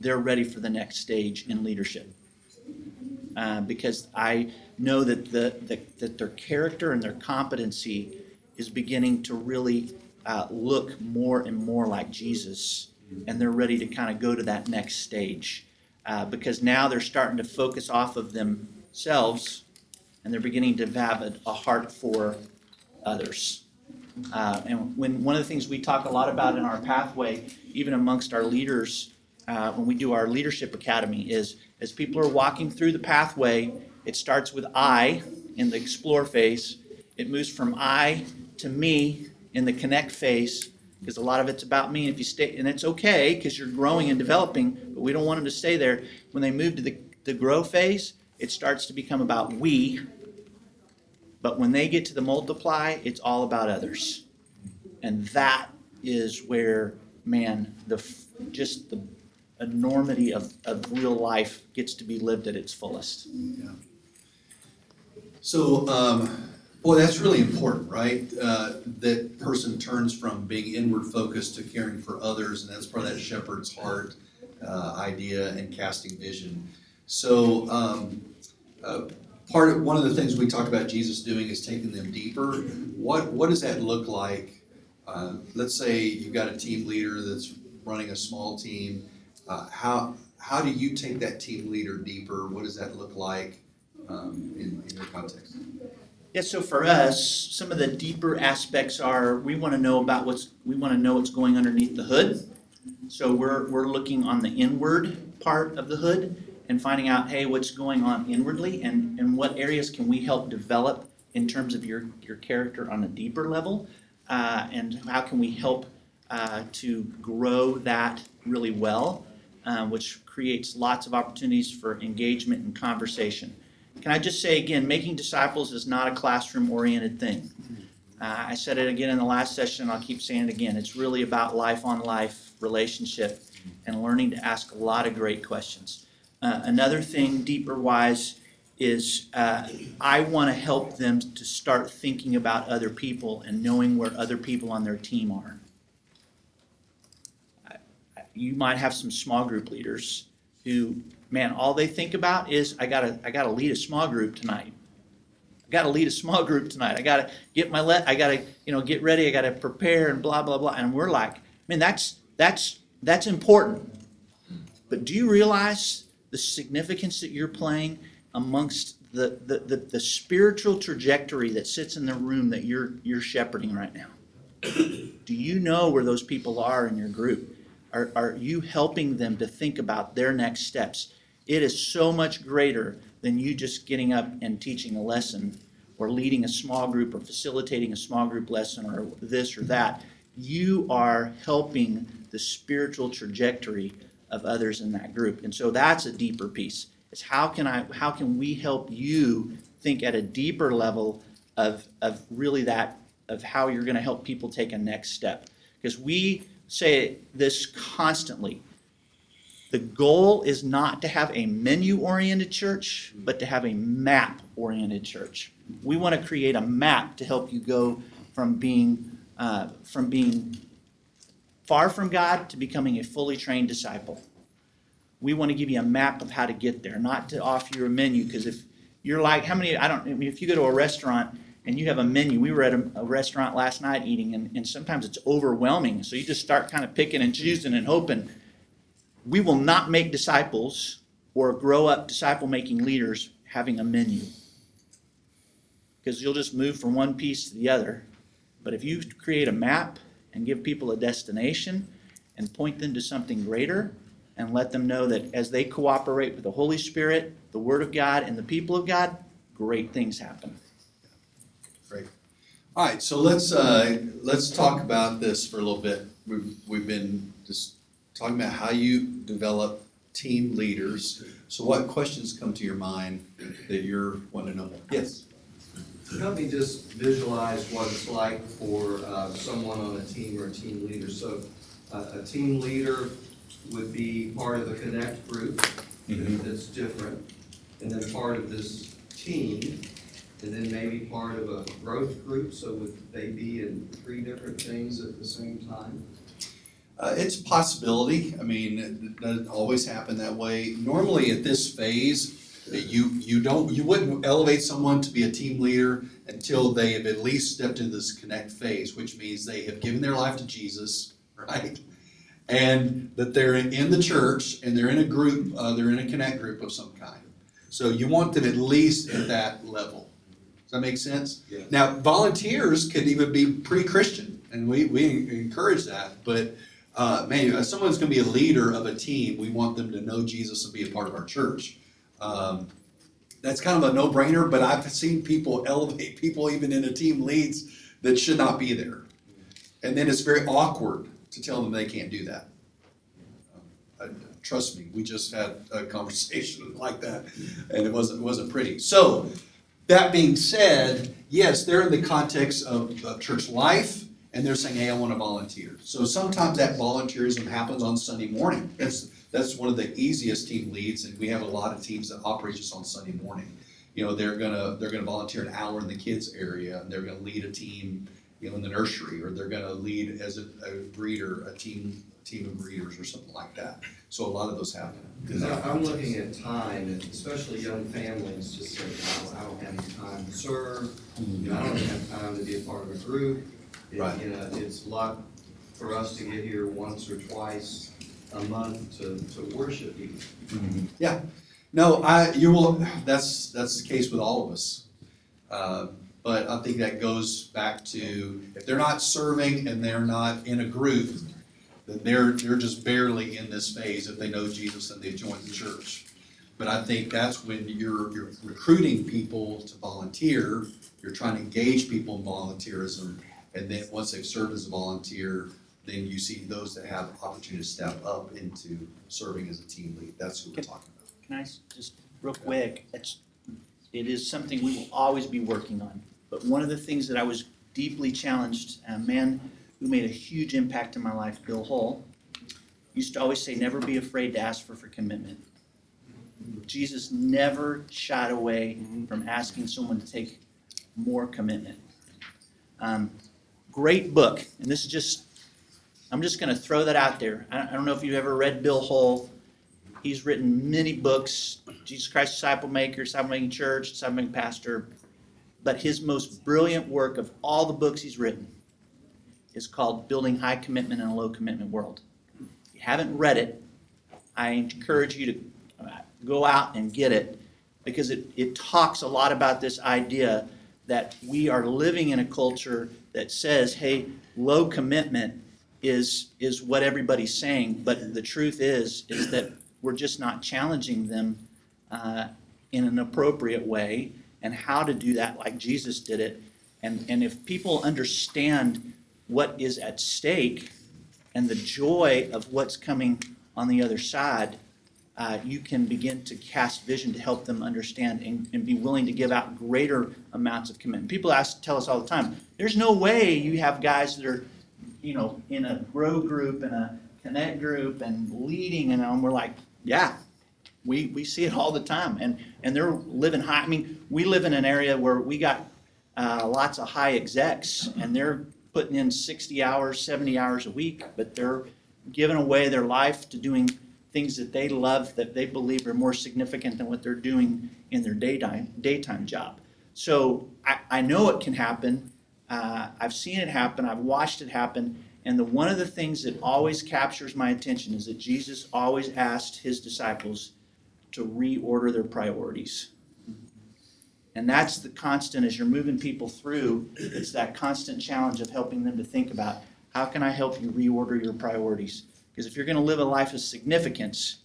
they're ready for the next stage in leadership. Uh, because I know that the, the, that their character and their competency is beginning to really uh, look more and more like Jesus, and they're ready to kind of go to that next stage uh, because now they're starting to focus off of themselves, and they're beginning to have a, a heart for others. Uh, and when one of the things we talk a lot about in our pathway, even amongst our leaders, uh, when we do our leadership academy, is as people are walking through the pathway, it starts with I in the explore phase. It moves from I to me in the connect phase because a lot of it's about me. And If you stay, and it's okay because you're growing and developing, but we don't want them to stay there. When they move to the, the grow phase, it starts to become about we. But when they get to the multiply, it's all about others. And that is where, man, the just the enormity of, of real life gets to be lived at its fullest. Yeah. So, um, boy, that's really important, right? Uh, that person turns from being inward focused to caring for others, and that's part of that shepherd's heart uh, idea and casting vision. So, um, uh, part of one of the things we talked about Jesus doing is taking them deeper. What what does that look like? Uh, let's say you've got a team leader that's running a small team. Uh, how how do you take that team leader deeper? What does that look like um, in, in your context? Yeah, so for us, some of the deeper aspects are we want to know about what's we want to know what's going underneath the hood. So we're we're looking on the inward part of the hood and finding out, hey, what's going on inwardly and, and what areas can we help develop in terms of your, your character on a deeper level? Uh, and how can we help uh, to grow that really well, uh, which creates lots of opportunities for engagement and conversation. Can I just say again, making disciples is not a classroom oriented thing. Uh, I said it again in the last session, and I'll keep saying it again. It's really about life on life relationship and learning to ask a lot of great questions. Uh, another thing, deeper wise, is uh, I want to help them to start thinking about other people and knowing where other people on their team are. You might have some small group leaders who, man, all they think about is I gotta I gotta lead a small group tonight. I gotta lead a small group tonight. I gotta get my let I gotta you know get ready. I gotta prepare and blah blah blah. And we're like, man, that's that's that's important. But do you realize the significance that you're playing amongst the, the, the, the spiritual trajectory that sits in the room that you're you're shepherding right now? do you know where those people are in your group? Are, are you helping them to think about their next steps? It is so much greater than you just getting up and teaching a lesson or leading a small group or facilitating a small group lesson or this or that. You are helping the spiritual trajectory of others in that group. And so that's a deeper piece. Is how can I how can we help you think at a deeper level of of really that of how you're going to help people take a next step. Because we say this constantly. The goal is not to have a menu oriented church, but to have a map oriented church. We want to create a map to help you go from being uh, from being far from God to becoming a fully trained disciple. We want to give you a map of how to get there, not to offer you a menu. Because if you're like, how many? I don't. I mean, if you go to a restaurant and you have a menu, we were at a, a restaurant last night eating, and, and sometimes it's overwhelming. So you just start kind of picking and choosing and hoping. We will not make disciples or grow up disciple making leaders having a menu. Because you'll just move from one piece to the other. But if you create a map and give people a destination and point them to something greater and let them know that as they cooperate with the Holy Spirit, the Word of God, and the people of God, great things happen. Great. All right, so let's, uh, let's talk about this for a little bit. We've, we've been just talking about how you develop team leaders. So what questions come to your mind that you're wanting to know? Yes? Help me just visualize what it's like for uh, someone on a team or a team leader. So uh, a team leader would be part of the Connect group Mhm. that's different, and then part of this team, and then maybe part of a growth group. So would they be in three different things at the same time? Uh, it's a possibility. I mean, it doesn't always happen that way. Normally at this phase, you, you don't, you wouldn't elevate someone to be a team leader until they have at least stepped into this connect phase, which means they have given their life to Jesus, [LAUGHS] right? And that they're in the church and they're in a group, uh, they're in a connect group of some kind. So you want them at least at that level. Does that make sense? Yeah. Now, volunteers could even be pre-Christian, and we, we encourage that, but uh, man, if someone's going to be a leader of a team, we want them to know Jesus and be a part of our church. Um, that's kind of a no-brainer, but I've seen people [LAUGHS] elevate people even in a team leads that should not be there, and then it's very awkward to tell them they can't do that. Uh, trust me, we just had a [LAUGHS] conversation like that, and it wasn't it wasn't pretty. So, that being said, yes, they're in the context of, of church life and they're saying, hey, I want to volunteer. So sometimes that volunteerism happens on Sunday morning. That's, that's one of the easiest team leads, and we have a lot of teams that operate just on Sunday morning. You know, they're gonna, they're gonna volunteer an hour in the kids area, and they're gonna lead a team, you know, in the nursery, or they're gonna lead as a, a breeder, a team, team of breeders or something like that. So a lot of those happen. Because I'm looking at time, and especially young families, just say, I don't, I don't have any time to serve, you know, I don't have time to be a part of a group. It- Right. You know, it's a lot for us to get here once or twice a month to, to worship even. Yeah, no, I, you will, that's, that's the case with all of us. Uh, But I think that goes back to, if they're not serving and they're not in a group, then they're, they're just barely in this phase if they know Jesus and they join the church. But I think that's when you're, you're recruiting people to volunteer, you're trying to engage people in volunteerism. And then once they've served as a volunteer, then you see those that have opportunity to step up into serving as a team lead. That's who we're talking about. Can I s- just real quick? It's, it is something we will always be working on. But one of the things that I was deeply challenged a man who made a huge impact in my life, Bill Hull, used to always say, never be afraid to ask for, for commitment. Jesus never shied away from asking someone to take more commitment. Um, great book, and this is just, I'm just going to throw that out there. I don't know if you've ever read Bill Hull. He's written many books Jesus Christ Disciple Maker, Disciple Making Church, Disciple Making Pastor. But his most brilliant work of all the books he's written is called Building High Commitment in a Low Commitment World. If you haven't read it, I encourage you to uh, go out and get it because it, it talks a lot about this idea that we are living in a culture that says, hey, low commitment is, is what everybody's saying. But the truth is, is that we're just not challenging them uh, in an appropriate way and how to do that like Jesus did it. And, and if people understand what is at stake and the joy of what's coming on the other side, uh, you can begin to cast vision to help them understand and, and be willing to give out greater amounts of commitment. People ask, tell us all the time, there's no way you have guys that are, you know, in a grow group and a connect group and leading, and, we're like, yeah, we, we see it all the time, and, and they're living high. I mean, we live in an area where we got uh, lots of high execs, and they're putting in 60 hours, 70 hours a week, but they're giving away their life to doing things that they love that they believe are more significant than what they're doing in their daytime daytime job. So I, I know it can happen. Uh, I've seen it happen. I've watched it happen. And the one of the things that always captures my attention is that Jesus always asked his disciples to reorder their priorities. And that's the constant as you're moving people through, it's that constant challenge of helping them to think about how can I help you reorder your priorities? Because if you're going to live a life of significance,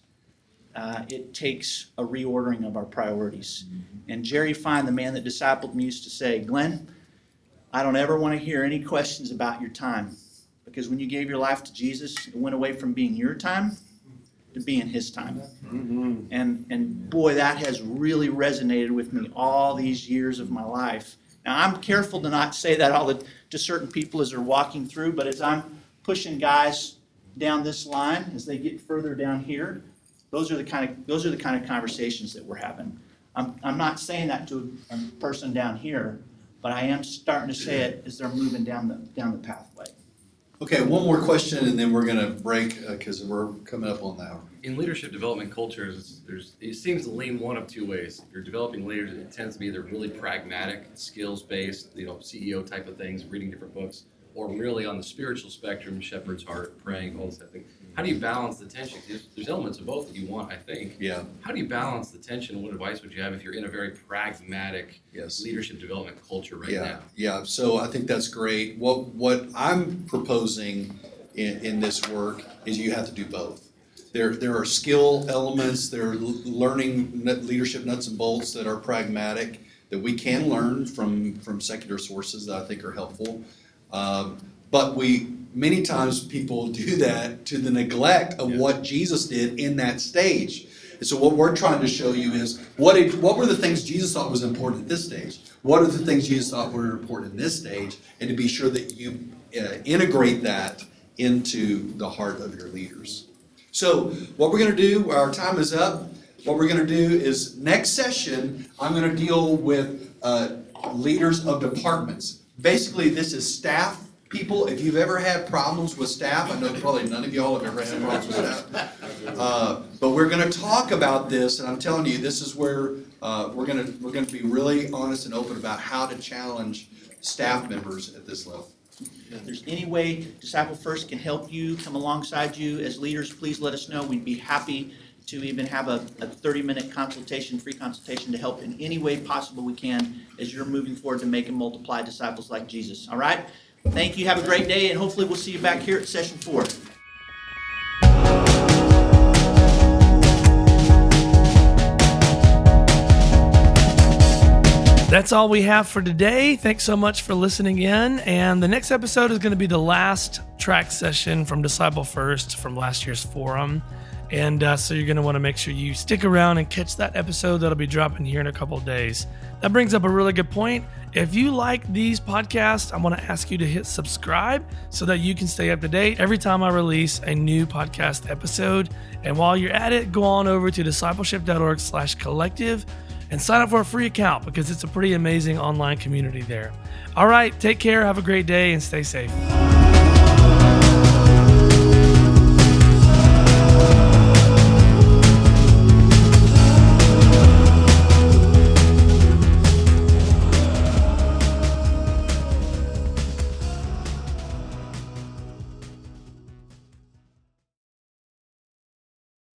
uh, it takes a reordering of our priorities. And Jerry Fine, the man that discipled me, used to say, Glenn, I don't ever want to hear any questions about your time. Because when you gave your life to Jesus, it went away from being your time to being his time. And, and boy, that has really resonated with me all these years of my life. Now, I'm careful to not say that all the, to certain people as they're walking through, but as I'm pushing guys down this line, as they get further down here, those are the kind of, those are the kind of conversations that we're having. I'm, I'm not saying that to a person down here, but I am starting to say it as they're moving down the, down the pathway. Okay, one more question and then we're gonna break, uh, cause we're coming up on the hour. in leadership development cultures, there's it seems to lean one of two ways. If you're developing leaders, it tends to be either really pragmatic, skills based, you know, CEO type of things, reading different books, or really on the spiritual spectrum, shepherd's heart, praying, all this type of thing. How do you balance the tension? There's, there's elements of both that you want, I think. Yeah, How do you balance the tension? What advice would you have if you're in a very pragmatic yes. leadership development culture right Yeah, now? yeah, so I think that's great. What, what I'm proposing in, in this work is you have to do both. There, there are skill elements, there are learning leadership nuts and bolts that are pragmatic, that we can learn from, from secular sources that I think are helpful. Um, but we, many times people [LAUGHS] do that to the neglect of Yeah. what Jesus did in that stage. And so what we're trying to show you is what did, what were the things Jesus thought was important at this stage? What are the things Jesus thought were important in this stage? And to be sure that you uh, integrate that into the heart of your leaders. So what we're going to do, our time is up. What we're going to do is next session, I'm going to deal with uh, leaders of departments. Basically, this is staff people. If you've ever had problems with staff, I know probably none of y'all have ever had problems with staff. Uh, but we're going to talk about this, and I'm telling you, this is where uh, we're to we're going to be really honest and open about how to challenge staff members at this level. If there's any way discipleFIRST can help you, come alongside you as leaders, please let us know. We'd be happy to even have a, a thirty-minute consultation, free consultation to help in any way possible we can as you're moving forward to make and multiply disciples like Jesus. All right? Thank you. Have a great day, and hopefully we'll see you back here at session four. That's all we have for today. Thanks so much for listening in. And the next episode is going to be the last track session from discipleFIRST from last year's forum. And uh, so you're going to want to make sure you stick around and catch that episode that'll be dropping here in a couple days. That brings up a really good point. If you like these podcasts, I want to ask you to hit subscribe so that you can stay up to date every time I release a new podcast episode. And while you're at it, go on over to discipleship.org slash collective and sign up for a free account because it's a pretty amazing online community there. All right, take care, have a great day, and stay safe.